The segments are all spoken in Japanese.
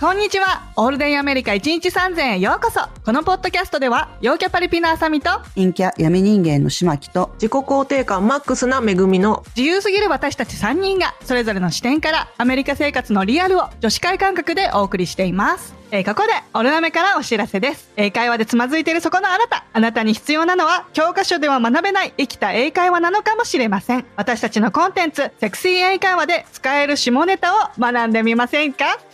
こんにちは。オールデンアメリカ1日3000へようこそ。このポッドキャストでは、陽キャパリピのあさみと、陰キャ闇人間の島木と、自己肯定感マックスな恵みの自由すぎる私たち3人が、それぞれの視点から、アメリカ生活のリアルを女子会感覚でお送りしています。えーここで、オルナメからお知らせです。英会話でつまずいているそこのあなた。あなたに必要なのは、教科書では学べない生きた英会話なのかもしれません。私たちのコンテンツ、セクシー英会話で使える下ネタを学んでみませんか？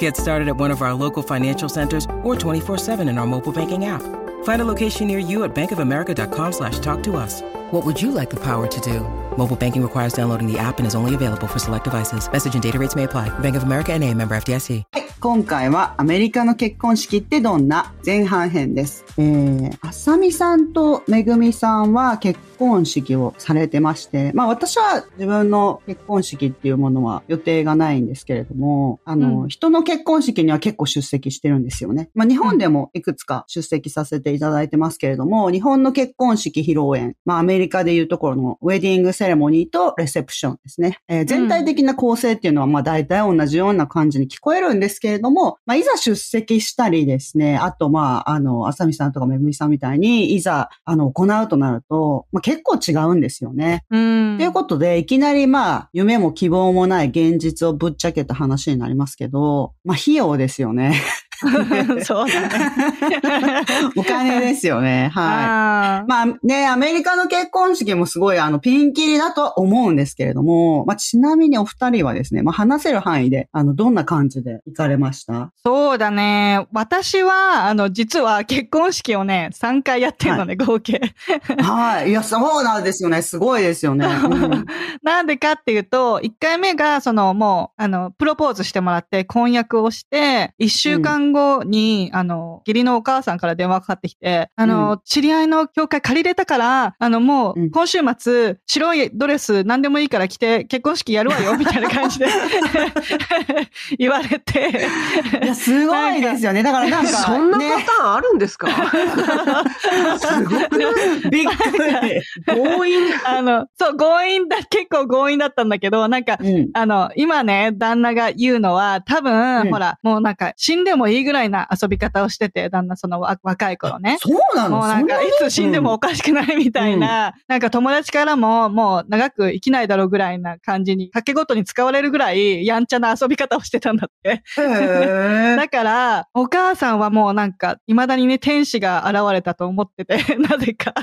Get started at one of our local financial centers or 24-7 in our mobile banking app. Find a location near you at bankofamerica.com slash talk to us. What would you like the power to do? Mobile banking requires downloading the app and is only available for select devices. Message and data rates may apply. Bank of America and a member FDIC. はい、今回はアメリカの結婚式ってどんな前半編です。えー、あさみさんとめぐみさんは結 婚式をされてまして、まあ私は自分の結婚式っていうものは予定がないんですけれども、あの、うん人の結婚式には結構出席してるんですよね。まあ日本でもいくつか出席させていただいてますけれども、日本の結婚式披露宴、まあアメリカでいうところのウェディングセレモニーとレセプションですね。えー全体的な構成っていうのはまあ大体同じような感じに聞こえるんですけれども、まあいざ出席したりですね、あとまああの、あさみさんとかめぐみさんみたいに、いざあの、行うとなると、まあ結構違うんですよね。うん。ということで、いきなりまあ、夢も希望もない現実をぶっちゃけた話になりますけど、まあ、費用ですよね。そうだね。お金ですよね。はい。まあね、アメリカの結婚式もすごいあのピンキリだとは思うんですけれども、まあちなみにお二人はですね、まあ話せる範囲で、あの、どんな感じで行かれました？そうだね。私は、あの、実は結婚式をね、3回やってるのね、合計。はい。いや、そうなんですよね。すごいですよね。うん なんでかっていうと、1回目が、その、もう、あの、プロポーズしてもらって、婚約をして、1週間後に、あの、義理のお母さんから電話かかってきて、あの、知り合いの教会借りれたから、あの、もう、うん今週末、白いドレス何でもいいから着て、結婚式やるわよ、みたいな感じで 言われて、いや、すごいですよね。だからなんか、そんなパね、ターンあるんですか？すごくない？びっくり。強引。あの、そう、強引だ、結構強引だったんだけど、なんか、うん。あの、今ね、旦那が言うのは、多分、うんほら、もうなんか、死んでもいいぐらいな遊び方をしてて、旦那、そのわ若い頃ね。そうなの？もうなんか、そいつ死んでもおかしくないみたいな、なんか友達からも、もう長く生きないだろうぐらいな感じに、掛けごとに使われるぐらい、やんちゃな遊び方をしてたんだって。だから、お母さんはもうなんか、未だにね、天使が現れたと思ってて、なぜか。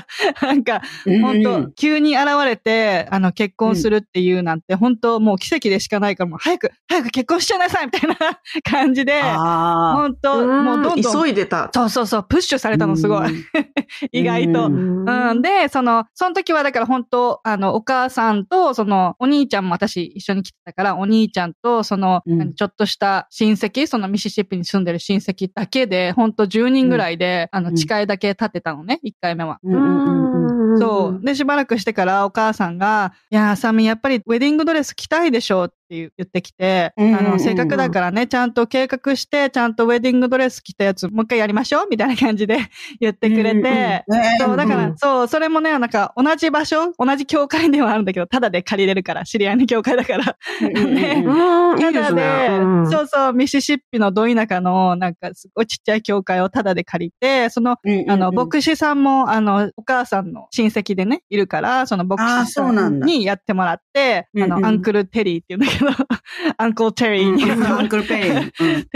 なんか、本当、うん急に現れて、あの、結婚するっていうなんて、本当もう奇跡でしかないから、もう早く、早く結婚しちゃいなさいみたいな感じで、あ本当もうどんどん、急いでた。そうそうそう、プッシュされたのすごい。意外と。ううんん、で、その、その時はだから本当、あの、お母さんと、その、お兄ちゃんも私一緒に来てたから、お兄ちゃんと、その、うん何ちょっとした親戚、そのミシシッピに住んでる親戚だけで、本当10人ぐらいで、あの、うん誓いだけ立てたのね、1回目は。うんうんうんうんそう。で、しばらくしてからお母さんが、いやー、サミやっぱりウェディングドレス着たいでしょうって言ってきて、うんうんうんあの、せっかくだからね、ちゃんと計画して、ちゃんとウェディングドレス着たやつ、もう一回やりましょうみたいな感じで 言ってくれて、そう、だから、うんそう、それもね、なんか、同じ場所、同じ教会ではあるんだけど、ただで借りれるから、知り合いの教会だから。ね。ただで、そうそう、ミシシッピのど田舎の、なんか、すごいちっちゃい教会をただで借りて、その、あの、牧師さんも、あの、お母さんの親戚でね、いるから、その牧師さんにやってもらって、あの、アンクルテリーって言うんだけど、アンクルテリーにアンクルテ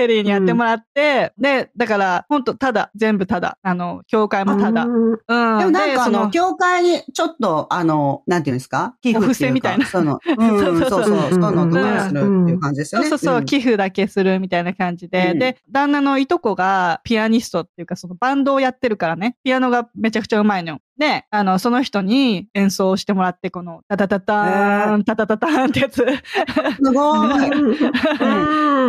リーにやってもらっ て、で、だから、ほんと、ただ、全部ただ、あの、教会もただ。うん。うん。でもなんかあの、で教会にちょっと、あの、なんていうんですか？寄付ってみたいな。その、う そうそう、そう。いうのとかするっていう感じですよね。そうそうそう、ん。寄付だけするみたいな感じで、うん。で、旦那のいとこがピアニストっていうか、そのバンドをやってるからね、ピアノがめちゃくちゃうまいのよ。ね、あの、その人に演奏してもらって、この、タタタターン、タタタターンってやつ、すごい。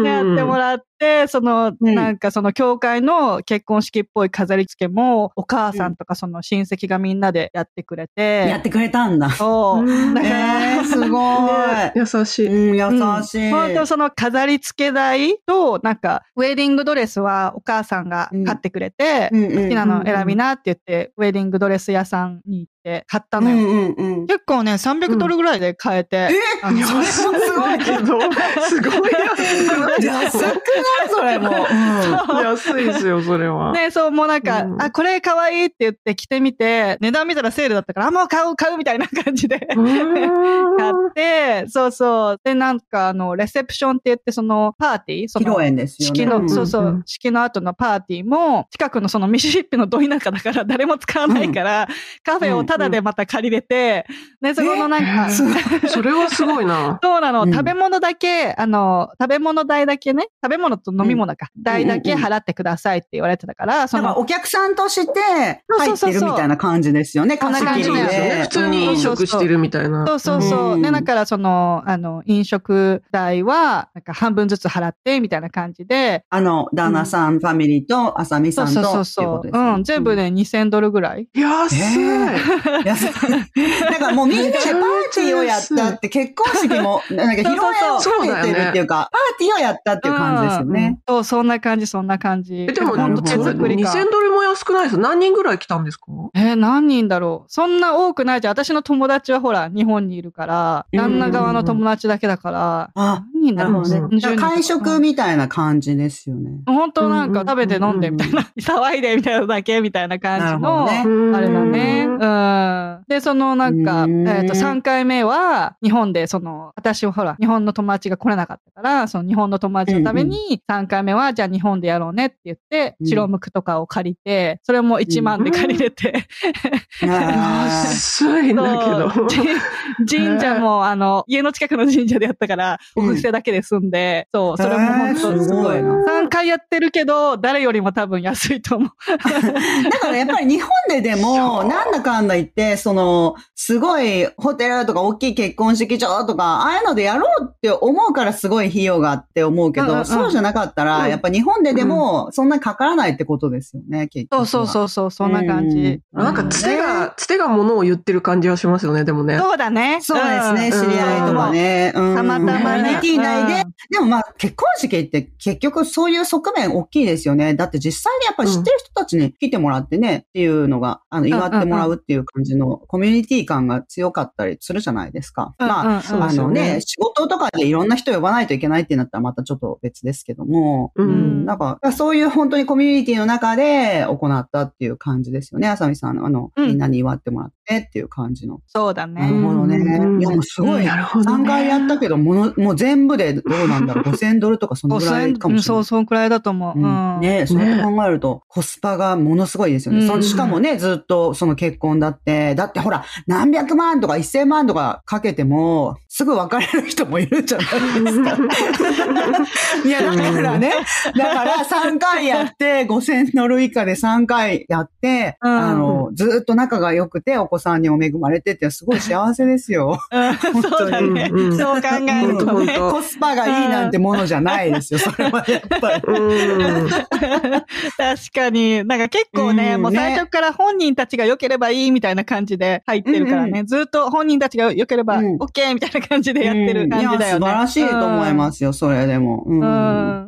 ね やってもらって、その、うんなんかその教会の結婚式っぽい飾り付けも、お母さんとかその親戚がみんなでやってくれて、やってくれたんだ。そう。うんだから、えー、すごい。優しい。うん、優しい。本当その飾り付け代と、なんか、ウェディングドレスはお母さんが買ってくれて、うんうん好きなの選びなって言って、ウェディングドレス屋さんに行って買ったのよ。うんうんうん。結構ね、300ドルぐらいで買えて。あのそれもすごいけど。すごい安くない？それも。うん安いですよ、それは。ね、そう、もうなんか、うんあ、これ可愛いって言って着てみて、値段見たらセールだったから、あ、もう買う、買うみたいな感じで。買って、そうそう。で、なんか、あの、レセプションって言って、その、パーティー、そ披露の、宴ですよね。式の、んそうそう、うん式の後のパーティーも、近くのそのミシシッピのど田舎だから誰も使わないから、カフェをタダでまた借りれて、ね、そこのなんか、それはすごいな。そうなの、うん。食べ物だけ、あの、食べ物代だけね、食べ物と飲み物か、代だけ払ってくださいって言われてたから、その、お客さんとして入ってそうそうそう。るみたいな感じですよね。そんな感じ貸し切りで。普通に飲食してるみたいな。そうそうそう。うん。ね、だからその、あの、飲食代は、なんか半分ずつ払って、みたいな感じで、あの、旦那さん、ファミリーと、あさみさそうんと、そうそうそう。う。ん、全部で2000ドルぐらい。安い。いや、そう だからもうみんなでパーティーをやったって、結婚式も、なんか披露宴をそうそう兼ねてるっていうか、パーティーをやったっていう感じですよね。うん。そう、そんな感じ、そんな感じ。え、でも、なるほどほんと手作り2000か。ドルも安くないです何人ぐらい来たんですか？えー何人だろう？そんな多くないじゃん。私の友達はほら、日本にいるから、うん旦那側の友達だけだから、あ、何人だろう？ね。なるほどね。20人とか会食みたいな感じですよね。本当なんか食べて飲んでみたいな、騒いでみたいなだけみたいな感じの、あれだね。うん。で、そのなんか、うんえっ、と、3回目は、日本で、その、私はほら、日本の友達が来れなかったから、その日本の友達のために、3回目は、じゃあ日本でやろうねって言って、うん。白むくとかを借りて、それも1万で借りれて、あ安いんだけど。神社も、あの、家の近くの神社でやったから、おうん。布施だけで済んで、そう、それも本当すごいな。3回やってるけど、誰よりも多分安いと思う。ーだからやっぱり日本ででも、なんだかんだ言って、その、すごいホテルとか大きい結婚式場とか、ああいうのでやろうって思うからすごい費用があって思うけど、そうじゃなかったら、うんやっぱ日本ででも、そんなにかからないってことですよね、結局は。そうそうそうそう、そんな感じ。なんか、つてが、つてがものを言ってる感じはしますよね、でもね。そうだね。そうですね、ん知り合いとかね。うんたまたまねコミュニティ内でうん。でもまあ、結婚式って結局そういう側面大きいですよね。だって実際にやっぱり知ってる人たちに来てもらってね、っていうのが、あの、祝ってもらうっていう感じのコミュニティ感が強かったりするじゃないですか。うんまあ、うんあのねね、仕事とかでいろんな人呼ばないといけないってなったらまたちょっと別ですけども、ううんん。なんか、そういう本当にコミュニティの中で行ったっていう感じですよね。あさみさん、あの、うんみんなに祝ってもらってっていう感じの。そうだね。なるほどね。うんいや、もうすごい。なるほどね3回やったけど、もの、もう全部でどうなんだろう。5000ドルとかそのぐらいかもしれそう、ない。そんくらいだと思う。うんうん。ねそうやって考えると、コスパがものすごいですよね。うんそのしかもね、ずっとその結婚だって、だってほら、何百万とか一千万とかかけても、すぐ別れる人もいるじゃないですか。いや、だからね、だから3回やって、5000ドル以下で3回やって、うんあの、ずっと仲が良くて、お子さんにも恵まれてって、すごい幸せですよ。うん そうだね。うんうんそう考えるとね。コスパがいいなんてものじゃないですよ、それはやっぱり。うん。確かに。なんか結構ね、うんもう最初から本人たちが良ければいいみたいな感じで入ってるからね。うんずっと本人たちが良ければうん。OK みたいな感じでやってる感じだよね。うんいや、素晴らしいと思いますよ、それでも。うん。う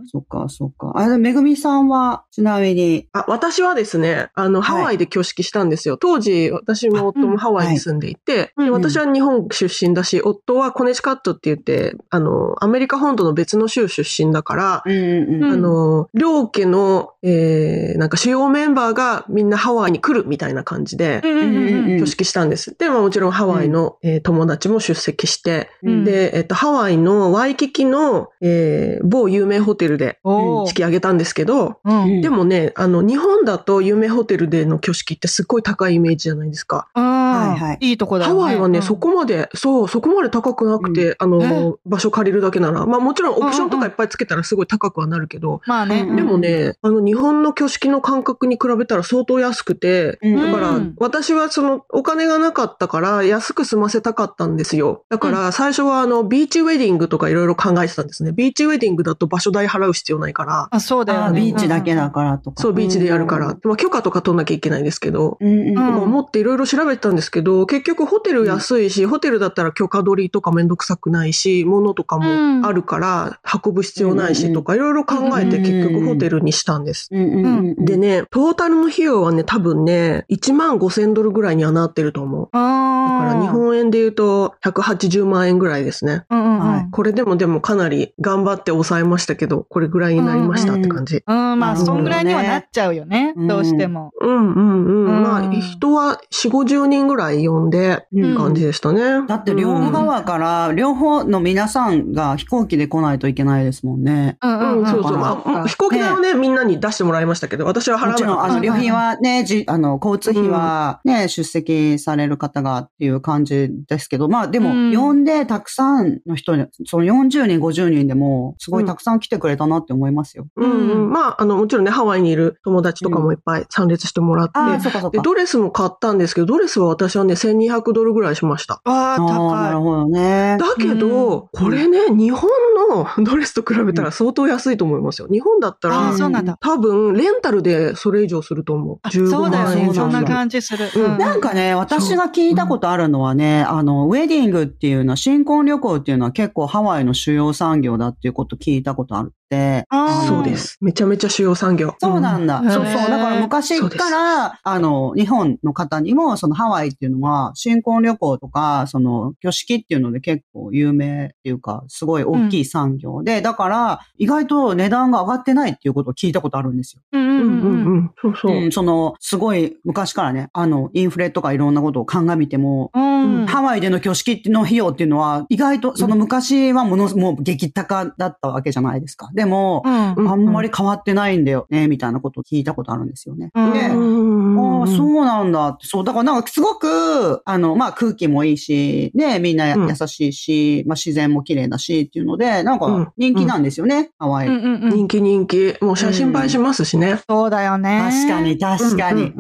ん。そっか、そっか。あれ、めぐみさんは、ちなみに、あ、私はですね、あの、ハワイで挙式したんですよ。当時、私も夫もハワイに住んでいて、うんで私は日本出身だし、夫はコネチカットって言って、あの、アメリカ本土の別の州出身だから、うんうんうん。あの、両家の、えー、なんか主要メンバーがみんなハワイに来るみたいな感じで、うんうんうんうん挙式したんです。で、まあもちろんハワイの、えー友達も出席して、うん。で、えっと、ハワイのワイキキの、えー某有名ホテルで式挙げたんですけど、うん。でもね、あの、日本だと有名ホテルでの挙式ってすっごい高いイメージじゃないですか。はいはい。いいとこだよね。ハワイはね、うん。そこまで、そう、そこまで高くなくて、あの、場所借りるだけなら、まあもちろんオプションとかいっぱいつけたらすごい高くはなるけど、まあね。うんでもね、あの、日本の挙式の感覚に比べたら相当安くて、うん。だからうん、私はそのお金がなかったから安く済ませたかったんですよ。だから最初はあの、ビーチウェディングとかいろいろ考えてたんですね。ビーチウェディングだと場所代払う必要ないから。あ、そうだよあね。ビーチだけだからとか。そう、ビーチでやるから。まあ許可とか取んなきゃいけないんですけど。うんうんうんまあ思っていろいろ調べてたんですけど、結局ホテル安いし、ホテルだったら許可取りとかめんどくさくないし、物とかもあるから運ぶ必要ないしとか、いろいろ考えて結局ホテルにしたんです。うんうんうん。でね、トータルの費用はね、多分ね、1万5千ドルぐらいにはなってると思う。だあから日本円で言うと180万円ぐらいですね。うんうんうん。はいこれでもでもかなり頑張って抑えましたけど、これぐらいになりましたって感じ。うん、まあ、なるほどねそんぐらいにはなっちゃうよね。うんどうしても。うんうんうん。うんまあ、人は4、50人ぐらい呼んで、うん感じでしたね。だって両側から、両方の皆さんが飛行機で来ないといけないですもんね。うんうん、そうそう。うんまあ、飛行機代はね、みんなに出してもらいましたけど、私は払わなもちろん、あの、かった。旅費はね、じ、あの、交通費はね、出席される方がっていう感じですけど、まあでも、うん呼んでたくさんの人に、その40人、50人でも、すごいたくさん来てくれたなって思いますよ。うんうん。まあ、あの、もちろんね、ハワイにいる友達とかもいっぱい参列してもらって、ああ、そっかそっで、か。ドレスも買ったんですけど、ドレスは私はね、1200ドルぐらいしました。ああ、ああ、なる高い。ほどね。だけど、これね、日本のドレスと比べたら相当安いと思いますよ。日本だったああ、ら、そうなんだ。多分、レンタルでそれ以上すると思う。あ15そうだよね。そんな。感じする。うんなんかね、私が聞いたことあるのはね、あの、ウェディングっていうのは、新婚旅行っていうのは結構ハワイの主要産業だっていうこと聞いたことある。って。そうです。めちゃめちゃ主要産業。そうなんだ。うんそうそう。だから昔から、あの、日本の方にも、そのハワイっていうのは、新婚旅行とか、その、挙式っていうので結構有名っていうか、すごい大きい産業で、だから、意外と値段が上がってないっていうことを聞いたことあるんですよ。うんううんんううんうん。ん。そうそう。うん、その、すごい昔からね、あの、インフレとかいろんなことを鑑みても、うん。ハワイでの挙式の費用っていうのは、意外と、その昔はもの、もう激高だったわけじゃないですか。でも、うんうんあんまり変わってないんだよね、みたいなことを聞いたことあるんですよね。うんで、ああ、そうなんだって。そう。だからなんかすごく、あの、まあ空気もいいし、ね、みんな優しいし、まあ自然も綺麗だしっていうので、なんうんか人気なんですよね、ハワイ。人気人気。もう写真映えしますしね。そうだよね。確かに、確かに。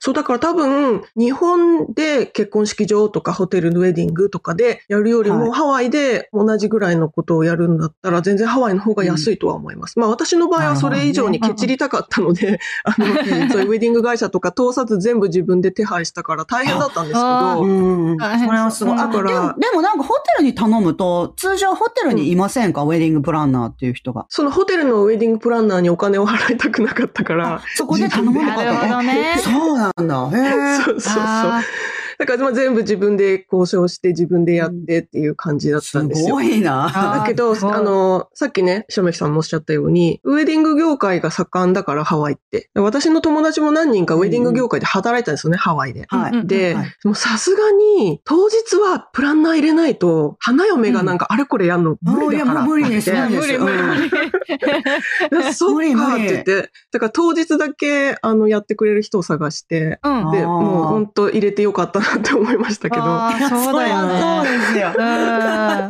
そう、だから多分、日本で結婚式場とかホテルのウェディングとかでやるよりも、はいハワイで同じぐらいのことをやるんだったら、全然ハワイの方が安いとは思います。まあ私の場合はそれ以上にケチりたかったので、あの、そういうウェディング会社とか通さず全部自分で手配したから大変だったんですけあど、うん。それはすごい。あ、だからでも、でもなんかホテルに頼むと、通常ホテルにいませんか、ウェディングプランナーっていう人が。そのホテルのウェディングプランナーにお金を払いたくなかったから、そこで頼むのかと なるほどねそうなんだ。へえ。そうそうそう。あだからまあ全部自分で交渉して自分でやってっていう感じだったんですよ。ごいな。あだけど、あの、さっきね、しめきさんもおっしゃったように、ウェディング業界が盛んだから、ハワイって。私の友達も何人かウェディング業界で働いたんですよね、ハワイで。はい。うんで、はいもうさすがに、当日はプランナー入れないと、花嫁がなんかあれこれやるの無理だから。もういやもう無理です無理です無理無理無理。でそっ無理無理かって言って、だから当日だけ、あの、やってくれる人を探して、うん。で、もう本当入れてよかったなって思いましたけど。そうだよね。そうですよ。うん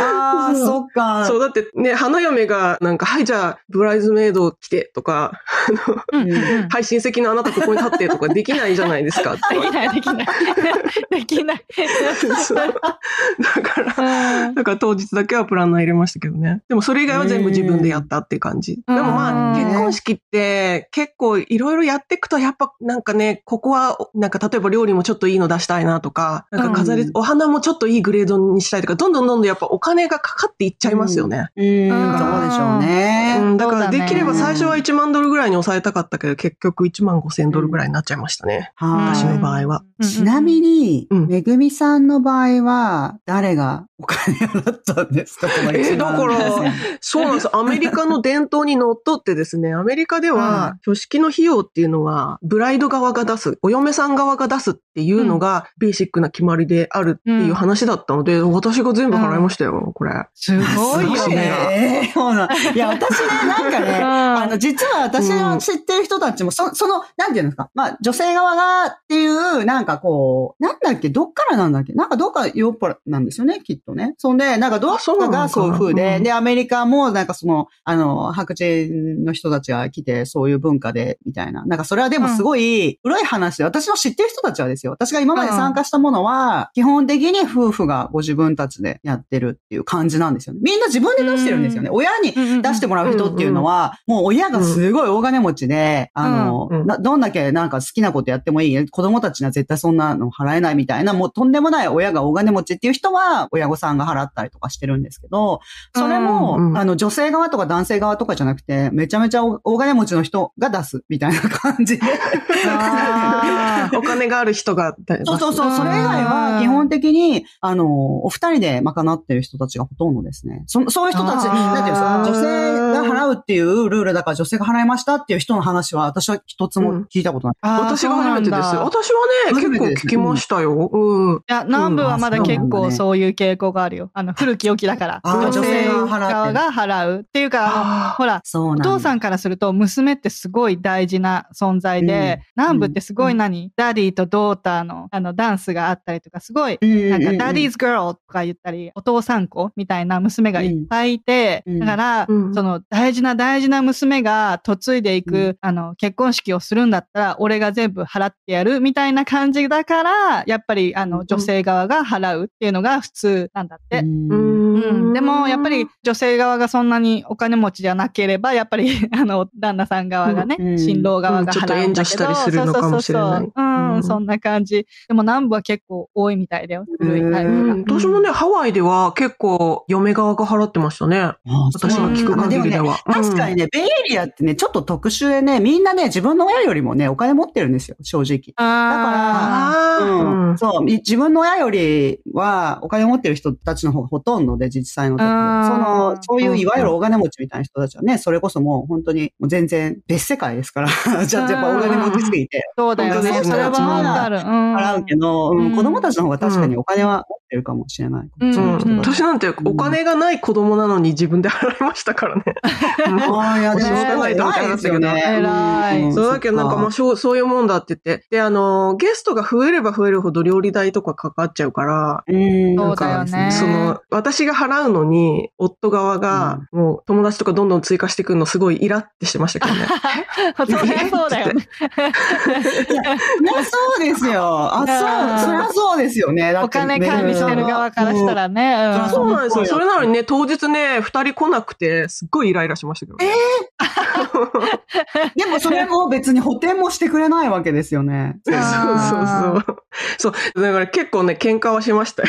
ああ、そっか。そう、だってね、花嫁がなんか、はい、じゃあ、ブライズメイド来てとか、あの、うんうんうんはい、親戚のあなたここに立ってとかできないじゃないですか。できない、できない。できない。だから、うんだから当日だけはプランナー入れましたけどね。でもそれ以外は全部自分でやったって感じ。でもまあ、うん結婚式って結構いろいろやっていくとやっぱなんかね、ここはなんか例えば料理もちょっといいの出したいなとか、なんか飾り、うんお花もちょっといいグレードにしたいとか、どんどんどんどんやっぱお金がかかっていっちゃいますよね。うん、そうでしょうね。うん、だからできれば最初は1万ドルぐらいに抑えたかったけど、結局1万5千ドルぐらいになっちゃいましたね。はい私の場合は。ちなみに、うん。めぐみさんの場合は、誰がお金を払ったんですか？え一番だからそうなんです。アメリカの伝統にのっとってですね、アメリカでは、挙式の費用っていうのは、ブライド側が出す、お嫁さん側が出すっていうのが、ベーシックな決まりであるっていう話だったので、私が全部払いましたよ、これ。すごいよね。ね。そうな。んいや、私ね、なんかね、あの、実は私の知ってる人たちも、そその、なんていうんですか、まあ、女性側がっていう、なんかこう、なんだっけ、どっからなんだっけ、なんかどっかヨーロッパなんですよね、きっとね。そんで、なんかどっかがそういう風で、うん。で、アメリカも、なんかその、あの、白人の人たちが来て、そういう文化で、みたいな。なんかそれはでもすごい、古い話で、私の知ってる人たちはですよ、私が今まで参加したものは、基本的に夫婦がご自分たちでやってるっていう感じなんですよね。みんな自分で出してるんですよね。親に出してもらう人っていうのは、もう親がすごい大金持ちで、あの、うんなどんだけなんか好きなことやってもいい？子供たちには絶対そんなの払えないみたいな、もうとんでもない親が大金持ちっていう人は、親御さんが払ったりとかしてるんですけど、それも、あの、女性側とか男性側とかじゃなくて、めちゃめちゃ大大金持ちの人が出すみたいな感じで。お金がある人が、そうそうそう。それ以外は基本的に、あの、お二人で賄ってる人たちがほとんどですね。そそういう人たち、なんていうか、女性が払うっていうルールだから女性が払いましたっていう人の話は私は一つも聞いたことない。あー私が初めてです。私はね、結構聞きましたよ。うん。いや、南部はまだうん結構そういう傾向があるよ。あの、古き良きだから。女性側が払う。っていうか、ほら、お父さんからすると、娘ってすごい大事な存在で、南部ってすごい何、ダディとドーターの、あの、ダンスがあったりとか、すごい、なんか、 daddy's girl とか言ったり、お父さん子みたいな娘がいっぱいいて、うん。だから、うんその大事な大事な娘が嫁いでいく、うん。あの、結婚式をするんだったら、俺が全部払ってやるみたいな感じだから、やっぱり、あの、女性側が払うっていうのが普通なんだって。うん、でも、やっぱり女性側がそんなにお金持ちじゃなければ、やっぱり、あの、旦那さん側がね、うん。新郎側が払うん。だけど、うんちょっと援助したりするのかもしれない。そうそうそうそう。うん、うん。そんな感じ。でも南部は結構多いみたいだよ。古いタイプが。うん。私もね、ハワイでは結構嫁側が払ってましたね。私が聞く限りでは。確かにね、ベイエリアってね、ちょっと特殊でね、みんなね、自分の親よりもね、お金持ってるんですよ、正直。ああー。うんうん。そう、み自分の親よりは、お金持ってる人たちの方がほとんどで、実際のところ。あー。その、そういういわゆるお金持ちみたいな人たちはね、それこそもう本当に、全然別世界ですから。じゃあ、やっぱお金持ちすぎて、そうだよね。それは払うけど、うん。うん。子供たちの方が確かにお金は持ってるかもしれない。うん私なんてお金がない子供なのに自分で払いましたからね。ああ、いや、でないとみたなったけどんそうだけどなんかまあそうそういうもんだって言って。で、あの、ゲストが増えれば増えるほど料理代とかかかっちゃうから、うんそうだよねその、私が払うのに、夫側が、もう友達とかどんどん追加してくるのすごいイラってしてましたけどね。そうだよね。いや、そうですよ。あ、うんそう、そりゃそうですよね。だってお金管理してる側からしたらね。うんうんそうなんですよ。それなのにね、当日ね、二人来なくて、すっごいイライラしましたけど、ね。でもそれも別に補填もしてくれないわけですよね。そうそうあそう。そう。だから結構ね、喧嘩はしましたよ。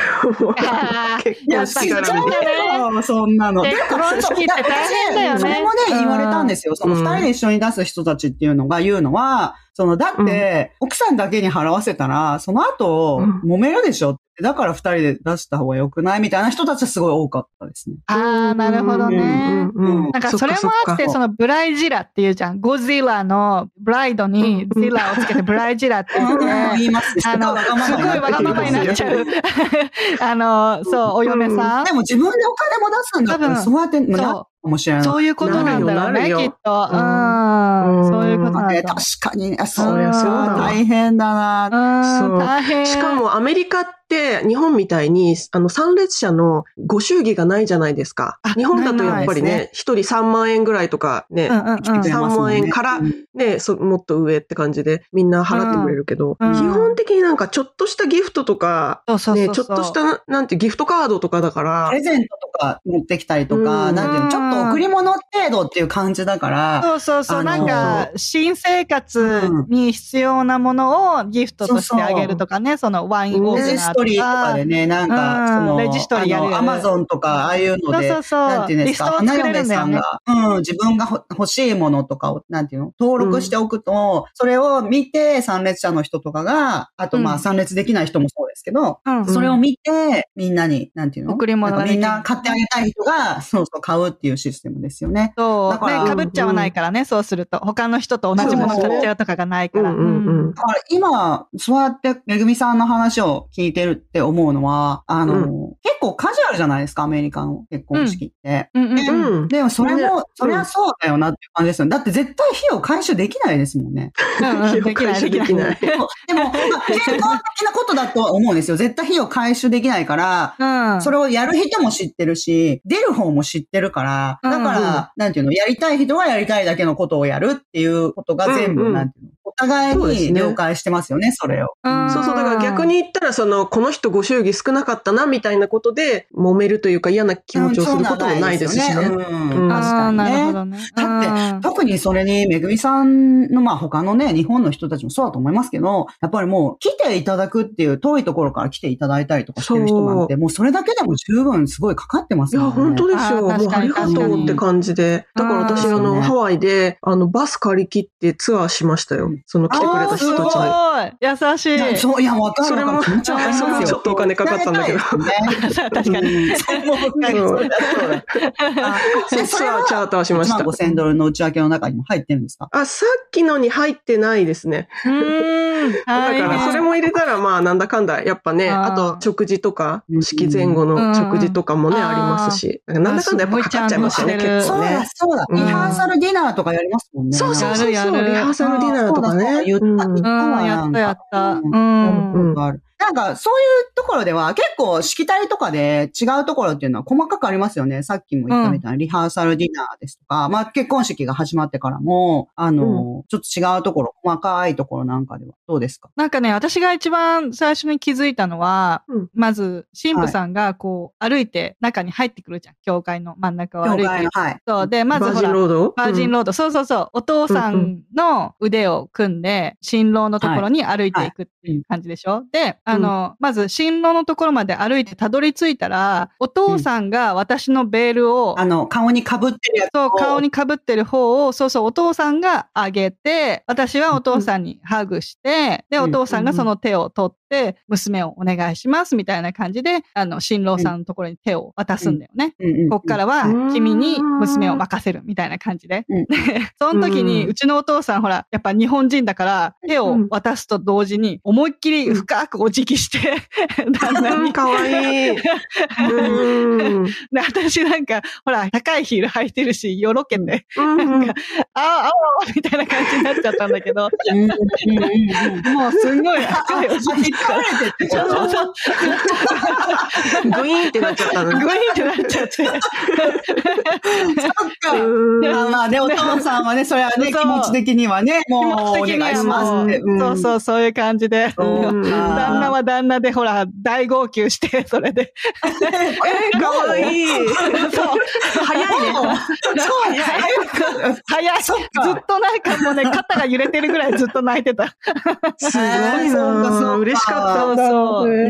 結構しがらみで。よそんなの。結婚式って大変だよねそれもね、言われたんですよ。そのうん二人で一緒に出す人たちっていうのが言うのは、その、だって、奥さんだけに払わせたら、その後、揉めるでしょだから二人で出した方が良くないみたいな人たちはすごい多かったですね。ああ、なるほどね。うんうんうんなんかそれもあって、そのブライジラっていうじゃん。ゴジラのブライドにうんジラをつけてブライジラって言って、言いますね。あの、すごいわがままになっちゃう。あの、そう、お嫁さんで。も自分でお金も出すんだったら、多分そうやってなるそかもしれない。そういうことなんだろうね、きっと。ううんん。そういうことなんだね確かに、あそそりゃそうだ大変だな。大変。しか、もアメリカって日本みたいにあの参列者のご祝儀がないじゃないですか。あ。日本だとやっぱりね、一人3万円ぐらいとかね、うんうんうん。3万円からうんね、そもっと上って感じでみんな払ってくれるけど、うん。基本的になんかちょっとしたギフトとか、そうそうそうね、そう。ちょっとした、なんてギフトカードとかだから。プ、レゼントとか持ってきたりとか、うん。なんていうの、ちょっと贈り物程度っていう感じだから、そうそうそう、なんか、新生活に必要なものをギフトとしてあげるとかね、そのワインオーガナーとトリーとかでね、なんうんか、その、レジストリーやるアマゾンとか、ああいうので、そうそうそう。なんていうんですか、花嫁さんが、うん、自分がほ欲しいものとかを、なんていうの、登録しておくと、それを見て、参列者の人とかが、あとまあうん。参列できない人もそうですけど、うんそれを見て、みんなに、なんていうの贈り物みんな買ってあげたい人が、そうそう、買うっていうシステムですよね。そう。だからね、被っちゃわないからね、そうすると。他の人と同じもの買っちゃうとかがないから。だから今、そうやってめぐみさんの話を聞いてるって思うのは、あの、う結構カジュアルじゃないですか、アメリカの結婚式って。でもそれも、ねそりゃそうだよなっていう感じですよね。だって絶対費用回収できないですもんね。うんうん できない、でも、でもまあ健康的なことだとは思うんですよ。絶対費用回収できないから、うん。それをやる人も知ってるし、出る方も知ってるから、だから、うんなんていうの、やりたい人はやりたいだけのことをやるっていうことが全部、うんうんなんていうの、お互いにそうですね了解してますよね、それを。うんそうそう、だから逆に言ったら、その、この人ご祝儀少なかったな、みたいなことで、揉めるというか嫌な気持ちをすることもないですしね。うんうん確かにあーなるほね。どね。だってうん特にそれに、めぐみさんの、まあ他のね、日本の人たちもそうだと思いますけど、やっぱりもう来ていただくっていう遠いところから来ていただいたりとかしてる人なんて、もうそれだけでも十分すごいかかってますいや、よね。本当ですよ。もうありがとうって感じで。だから私、うんあの、ハワイで、あの、バス借り切ってツアーしましたようん。その来てくれた人たちすごに。い優しい。そう、いや、わかるそれも。それもちょっとお金かかったんだけど確かに。うんそうそれチャーターしまし1た万。5000ドルの内訳の中にも入ってるんですか？あ、さっきのに入ってないですね。だから、それも入れたら、まあ、なんだかんだ、やっぱね、あと、食事とかう、ん式前後の食事とかもね、うんありますし。なんだかんだやっぱかかっちゃいますよね、結構ねそうだ、。そうだ。うんリハーサルディナーとかやりますもんね。そうそうそうリハーサルディナーとかあそうだそうだね。言ったうん言ったやったやった。ううんなんか、そういうところでは、結構、しきたりとかで違うところっていうのは細かくありますよね。さっきも言ったみたいな、リハーサルディナーですとか、まあ、結婚式が始まってからも、あの、ちょっと違うところ、細かいところなんかでは、どうですか？なんかね、私が一番最初に気づいたのは、うんまず、神父さんがこう、歩いて中に入ってくるじゃん。教会の真ん中を歩いて教会の。。はい。そう。で、まずバージンロード？バージンロード、そうそうそう。お父さうんうんの腕を組んで、新郎のところに歩いていくっていう感じでしょ、で、あの、まず新郎のところまで歩いてたどり着いたら、お父さんが私のベールを、あの、顔に被ってるやつを。そう、顔に被ってる方を、そうそう、お父さんがあげて、私はお父さんにハグして、で、うん。お父さんがその手を取って、娘をお願いします、みたいな感じで、あの、新郎さんのところに手を渡すんだよね。こっからはうん君に娘を任せるみたいな感じで。うん。で、その時にうちのお父さんほら、やっぱ日本人だから手を渡すと同時に思いっきり深くお辞儀して、旦那かわいい。うん。で、私なんか、ほら、高いヒール履いてるし、よろけて、うんなんか、ああ、ああ、みたいな感じになっちゃったんだけど、もうすんごい深いお辞儀したら。れてってそうそうそう。グイーンってなっちゃったのグイーンってなっちゃって。そっか。うんまあまあね、お父さんはね、それはね、気持ち的にはね、もうお願いしますそうそう、そういう感じで。旦那は旦那で、ほら、大号泣して、それで。え、かわいい。そう。早いね。そう早い。ずそっとなんかもうね、肩が揺れてるぐらいずっと泣いてた。すごいなか嬉しかったそうんだ。そう。ね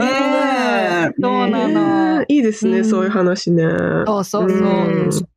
えそうなの。ねいいですね、うんそういう話ね。そうそうそう。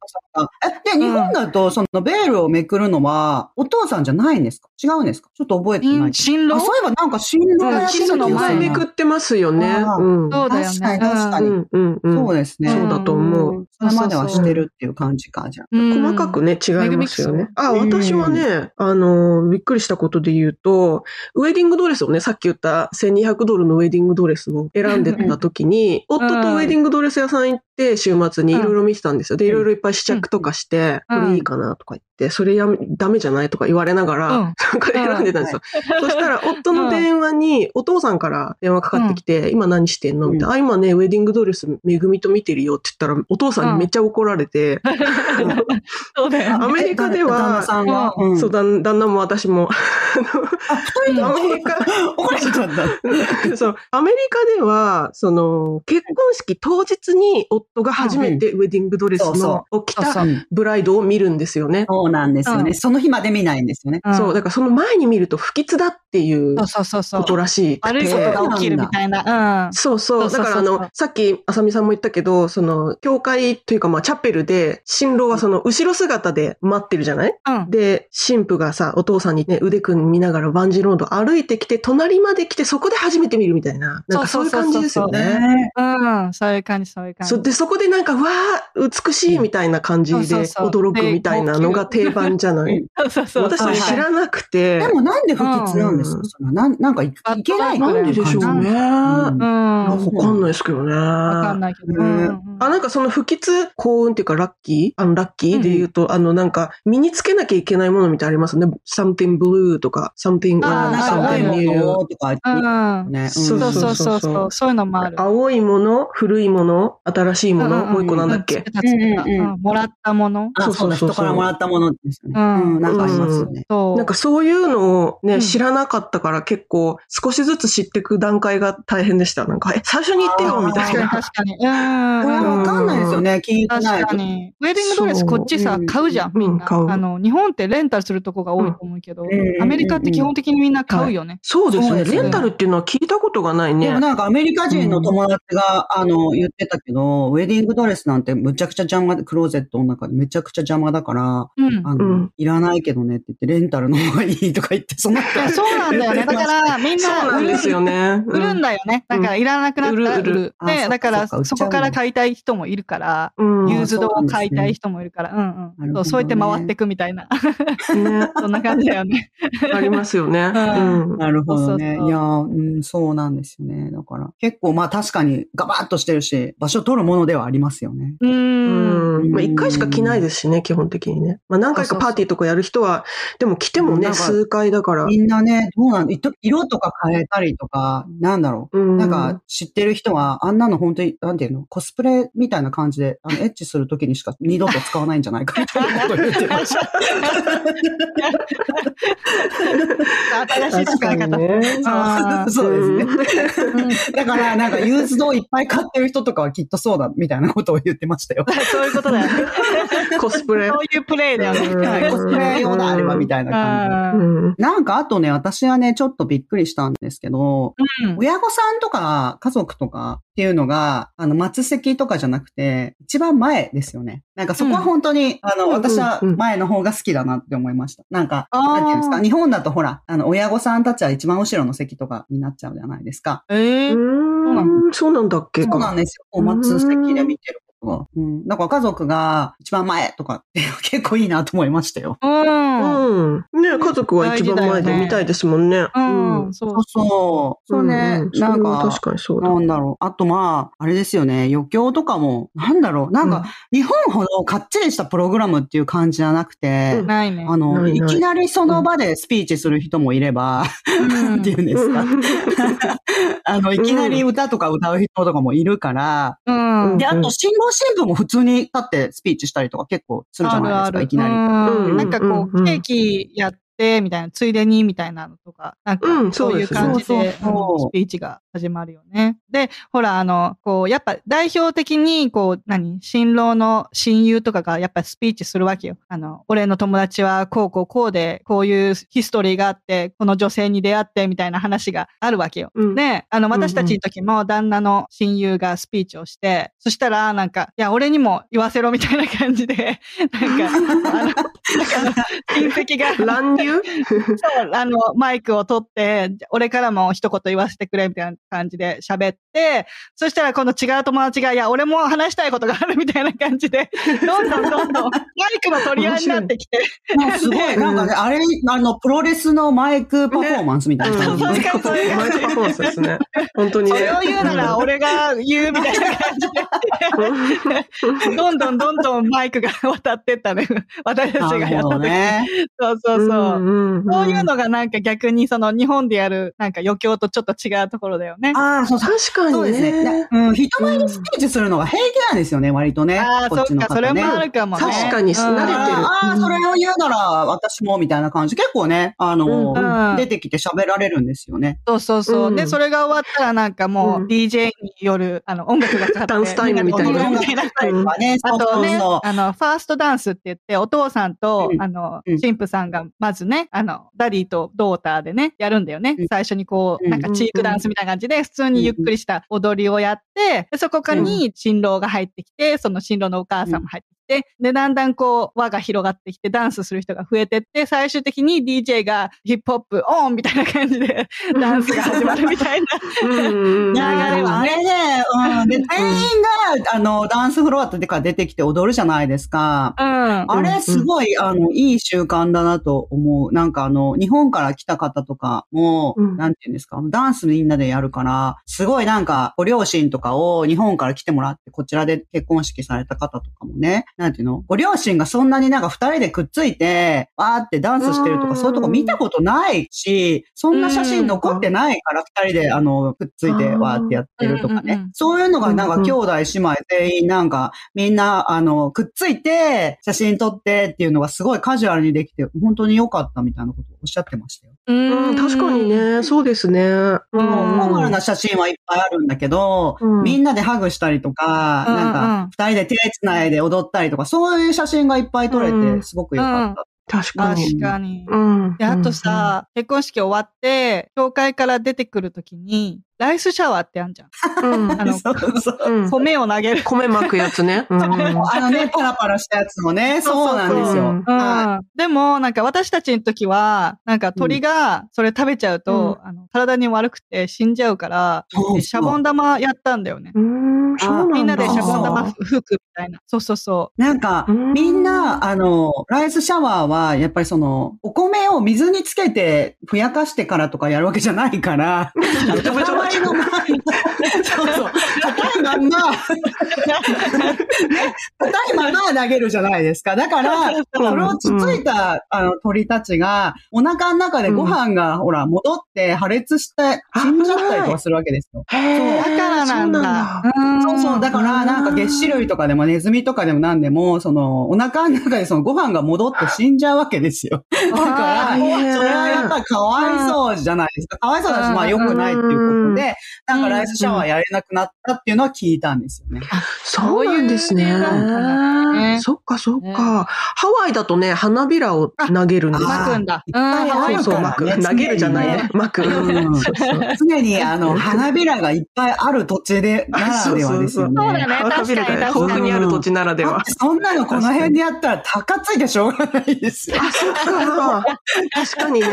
え、で、日本だと、そのベールをめくるのは、お父さんじゃないんですか？違うんですか？ちょっと覚えてない。新郎。あそういえばなんか新郎がやっの前前めくってますよね。そうだよね。確かに確かに。そうですね。そうだと思う。それまではしてるっていう感じか、じゃ細かくね、違いますよね。あ、うん。私はね、あの、びっくりしたことで言うと、ウェディングドレスをね、さっき言った1200ドルのウェディングドレスを選んでた時に、夫とウェディングドレス屋さん行って、週末にいろいろ見てたんですよ。で、いろいろいっぱい試着とかして、うん。これいいかなとか言って、それやめ、ダメじゃない？とか言われながら、うん。なんか選んでたんですよ。そしたら、夫の電話に、お父さんから電話かかってきて、今何してんの？みたいな。あ、今ね、ウェディングドレス、めぐみと見てるよって言ったら、お父さんにめっちゃ怒られて、そうだよね。アメリカで旦那は、さんが？うん。そう、旦旦那も私も。二人とも？アメリカ、怒られちゃった。そう、アメリカでは、その、結婚式当日に夫が初めてウェディングドレスを着たブライドを見るんですよね。おそうなんですよね。うんその日まで見ないんですよね。んそう、だからその前に見ると不吉だっていう。ことらしい。悪いことが起きるみたいな。うん。そうそう。だからあの、さっき、あさみさんも言ったけど、その、教会というかまあ、チャペルで、新郎はその、後ろ姿で待ってるじゃない？うん。で、神父がさ、お父さんにね、腕組み見ながらバンジーロード歩いてきて、隣まで来て、そこで初めて見るみたいな。なんかそういう感じですよね。ねうん。そういう感じ、そういう感じ。そうで、そこでなんか、わー、美しいみたいな感じで驚くみたいなのが定番じゃない。そうそうそう。私それ知らなくて。でもなんで不吉なんですか、うんなんなんかいいけない？なんででしょうね。うんうん。わわかんないですけどね。かんないけど。ねあ、なんかその不吉幸運っていうかラッキー？あの、ラッキーで言うと、あの、なんか、身につけなきゃいけないものみたいありますね。something blue とか、something, あー uh, なんか青い something も new. のとか。ね。そうそうそうそうそう。そういうのもある。青いもの、古いもの、新しいもの、うんうんうんもう一個なんだっけ？もらったもの。そうそうそう人からもらったものですよね。うんうん、なんかありますよね。そう。なんかそういうのをね、うん知らなかったから結構少しずつ知っていく段階が大変でした。なんか、え、最初に言ってよみた確かにいな。確かに。うん。これはわかんないですよね、聞いてないと確か。に。ウェディングドレスこっちさ買うじゃん、うんみんな。買うあの、日本ってレンタルするとこが多いと思うけど、んアメリカって基本的にみんな買うよね。そうですね。レンタルっていうのは聞いたことがないねでも。なんかアメリカ人の友達が、あの、言ってたけど、ウェディングドレスなんてむちゃくちゃ邪魔で、クローゼットの中でめちゃくちゃ邪魔だから、うん。あの、うんいらないけどねって言って、レンタルの方がいいとか言って、そんな。いやそうなんだよね。だから、みんそうななんですよね。売るんだよね。だから、いらなくなったら売売る売るる。で、だから、そこから買いたい人もいるから、うん。ユーズドを買いたい人もいるから、うんうん。そうそうやって回っていくみたいな。ね。そんな感じだよね。ありますよね。なるほどね。そうそうそういやー、うん、そうなんですよね。だから、結構まあ確かにガバッとしてるし、場所取るものではありますよね。う。うんん。まあ、一回しか着ないですしね、基本的にね。まあ、何回かパーティーとかやる人は、でも着てもね、数回だから。みんなね、どうなん色色とか変えたりとか、なんだろう。うん。なんか、知ってる人は、あんなの本当に、なんていうの、コスプレみたいな感じで、あの、エッチするときにしか二度と使わないんじゃないかみたいなこと言ってました。新しい使い方。ね。そうですね。うんだから、なんか、ユーズドをいっぱい買ってる人とかはきっとそうだ、みたいなことを言ってましたよ。そういうことだよね。コスプレそ。ういうプレイだよコスプレ用のあれは、みたいな感じ。なんか、あとね、私はね、ちょっとびっくりしたんですけど、うん親御さんとか家族とかっていうのが、あの、末席とかじゃなくて、一番前ですよね。なんかそこは本当に、あの、うん私はうんうん前の方が好きだなって思いました。なんか、なんていうんですか、日本だとほら、あの、親御さんたちは一番後ろの席とかになっちゃうじゃないですか。えーうん。そうなんだっけそうなんですよ。末席で見てるうん。だから家族が一番前とかって 結構いいなと思いましたよ。うん。うん。ね家族は一番前で見たいですもんね。うん。そうそうそう。そうね。んなんか確、かにそうだ。なんだろう。あとまあ、あれですよね。余興とかも、なんだろう。なんか、日本ほどかっちりしたプログラムっていう感じじゃなくて、うんないね。あの、ないないいきなりその場でスピーチする人もいれば、なん ていうんですか。あの、いきなり歌とか歌う人とかもいるから、うん。で、あと、新郎新婦も普通に立ってスピーチしたりとか結構するじゃないですか、いきなり。なんかこう、うんケーキやって、みたいな、ついでに、みたいなのとか、なんうんか、そういう感じで、スピーチが始まるよね。で、ほら、あの、こう、やっぱ代表的に、こう、何新郎の親友とかがやっぱスピーチするわけよ。あの、俺の友達はこうこうこうで、こういうヒストリーがあって、この女性に出会って、みたいな話があるわけよ。うんで、あの、うんうん私たちの時も旦那の親友がスピーチをして、そしたら、なんか、いや、俺にも言わせろみたいな感じで、なんか、あの、なんかあの親戚が、乱入そう、あの、マイクを取って、俺からも一言言わせてくれみたいな感じで喋って、そしたらこの違う友達が、いや、俺も話したいことがあるみたいな感じで、どんどんどんどんマイクの取り合いになってきて、すごい、なんかね、あれ、あの、プロレスのマイクパフォーマンスみたいな感じで。そうそうそうマイクパフォーマンスですね。本当にね。それを言うなら俺が言うみたいな感じで、どんどんどんどんマイクが渡ってったね。私たちがやった時。ね。そうそうそう。んんんそういうのがなんか逆にその日本でやるなんか余興とちょっと違うところだよね。ああ、そう。確かにそうですね。ね。うん、人前でスピーチするのが平気なんですよね、割とね。ああ、そっか、それ。もあるかもね。確かにうん慣れてるああ、それを言うなら私もみたいな感じ。結構ね、あの、うん出てきて喋られるんですよね。そうそうそう。うんで、それが終わったらなんかもううん DJ による、あの、音楽がかかって。ダンスタイムみたいなあとねあの、ファーストダンスって言って、お父さんと、うんあの、うん神父さんが、まずね、あの、ダディとドーターでね、やるんだよね。うん。最初にこう、うん。なんかチークダンスみたいな感じで、普通にゆっくりした踊りをやって、でそこからに新郎が入ってきて、その新郎のお母さんも入ってきて、で、だんだんこう、輪が広がってきて、ダンスする人が増えてって、最終的に DJ がヒップホップオンみたいな感じで、ダンスが始まるみたいな。うんいや、でもあれね、うん。で、店員が、あの、ダンスフロアとか出てきて踊るじゃないですか。うん。あれ、すごい、あの、いい習慣だなと思う。なんかあの、日本から来た方とかも、うんなんていうんですか、ダンスみんなでやるから、すごいなんか、ご両親とかを日本から来てもらって、こちらで結婚式された方とかもね、なんていうの？ご両親がそんなになんか二人でくっついて、わーってダンスしてるとか、うん。そういうとこ見たことないし、そんな写真残ってないから、二人で、あの、くっついて、わーってやってるとかね。そういうのがなんか兄弟姉妹全員なんか、みんな、あの、くっついて、写真撮ってっていうのがすごいカジュアルにできて、本当に良かったみたいなことをおっしゃってましたよ。うん、確かにね、そうですね。うんフォーマルな写真はいっぱいあるんだけど、うんみんなでハグしたりとか、うんうんなんか、二人で手繋いで踊ったりとか、そういう写真がいっぱい撮れて、うんすごく良かった。確かに。確かに。うん。で、あとさ、結婚式終わって、教会から出てくるときに、ライスシャワーってあんじゃん。うん、あの そうそう。うん。米を投げる。米巻くやつね。うん。あのね、パラパラしたやつもね、そうなんですよ。うんはうん。でも、なんか私たちの時は、なんか鳥がそれ食べちゃうと、あの体に悪くて死んじゃうから、シャボン玉やったんだよね。うん。みんなでシャボン玉あ吹くみたいな。そうそうそなんか、うんみんな、あの、ライスシャワーは、やっぱりその、お米を水につけて、ふやかしてからとかやるわけじゃないから、换一吗？そうそう、硬いまんま、ね硬いまま投げるじゃないですか。だから、それをつついた、あの、鳥たちが、お腹の中でご飯が、ほら、戻って破裂して、死んじゃったりとかするわけですよ。へーう。だからなんだ。そうそう。だから、なんか、月種類とかでも、ネズミとかでもなんでも、その、お腹の中でそのご飯が戻って死んじゃうわけですよ。だから、それはやっぱりかわいそうじゃないですか。かわいそうだし、まあ良くないっていうことで、なんかライスシャワーやれなくなったっていうのは聞いたんですよね。そうなんですねね。そっかそっねか。ハワイだとね、花びらを投げるんですよ。巻くんだ。いっぱいあるそうそう、巻く。投げるじゃないね。巻く。うんそうそう常に、あの、花びらがいっぱいある土地で、ならではですよそうそうだね。ね花びらが豊富にある土地ならではだって。そんなのこの辺でやったら高ついてしょうがないですよ。あ、そっか。確かにね。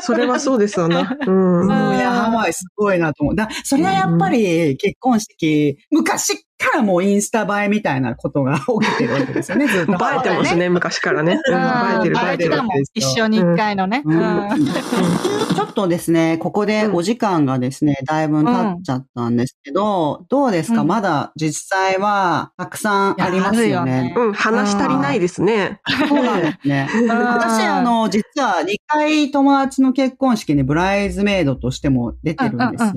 それはそうですよね。うん。うんいや、ハワイすごいなと思う。だそれはやっぱり結婚式、昔からもうインスタ映えみたいなことが起きてるわけですよね、ずっと。映えてますね、昔からね。うん映えてる、映えてる映えてた。もん。一緒に一回のね。うんうんちょっとですね、ここでお時間がですね、だいぶ経っちゃったんですけど、どうですか、うんまだ実際はたくさんありますよね。うん、話し足りないですね。そうなんですね。私、あの、実は2回友達の結婚式にブライズメイドとしても出てるんですよ。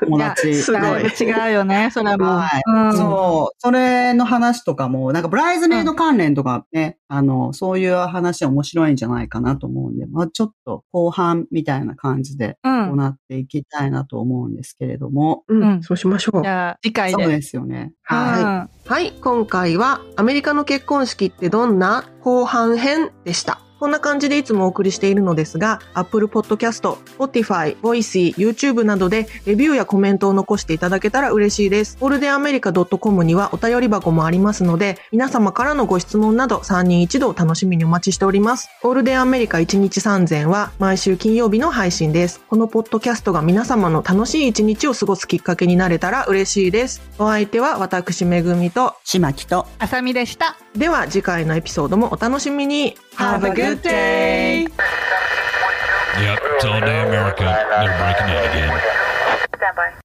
友達。すごい違うよね、それも。はいうんそう。それの話とかも、なんかブライズメイド関連とかね、あの、そういう話面白いんじゃないかなと思うんで、まあちょっと後半みたいな感じでうん。行っていきたいなと思うんですけれども。ううんん、そうしましょうじ。ゃあ、次回で。そうですよね。ははい、今回はアメリカの結婚式ってどんな後半編でした？こんな感じでいつもお送りしているのですが、Apple Podcast、Spotify、Voicy、YouTube などでレビューやコメントを残していただけたら嬉しいです。ゴールデンアメリカ .com にはお便り箱もありますので、皆様からのご質問など3人一度を楽しみにお待ちしております。ゴールデンアメリカ1日3000は毎週金曜日の配信です。このポッドキャストが皆様の楽しい一日を過ごすきっかけになれたら嬉しいです。お相手は私めぐみと、い。島木と。あさみでした。では次回のエピソードもお楽しみに Have a good day! Yep, it's all day America. They're breaking out again. Stand by.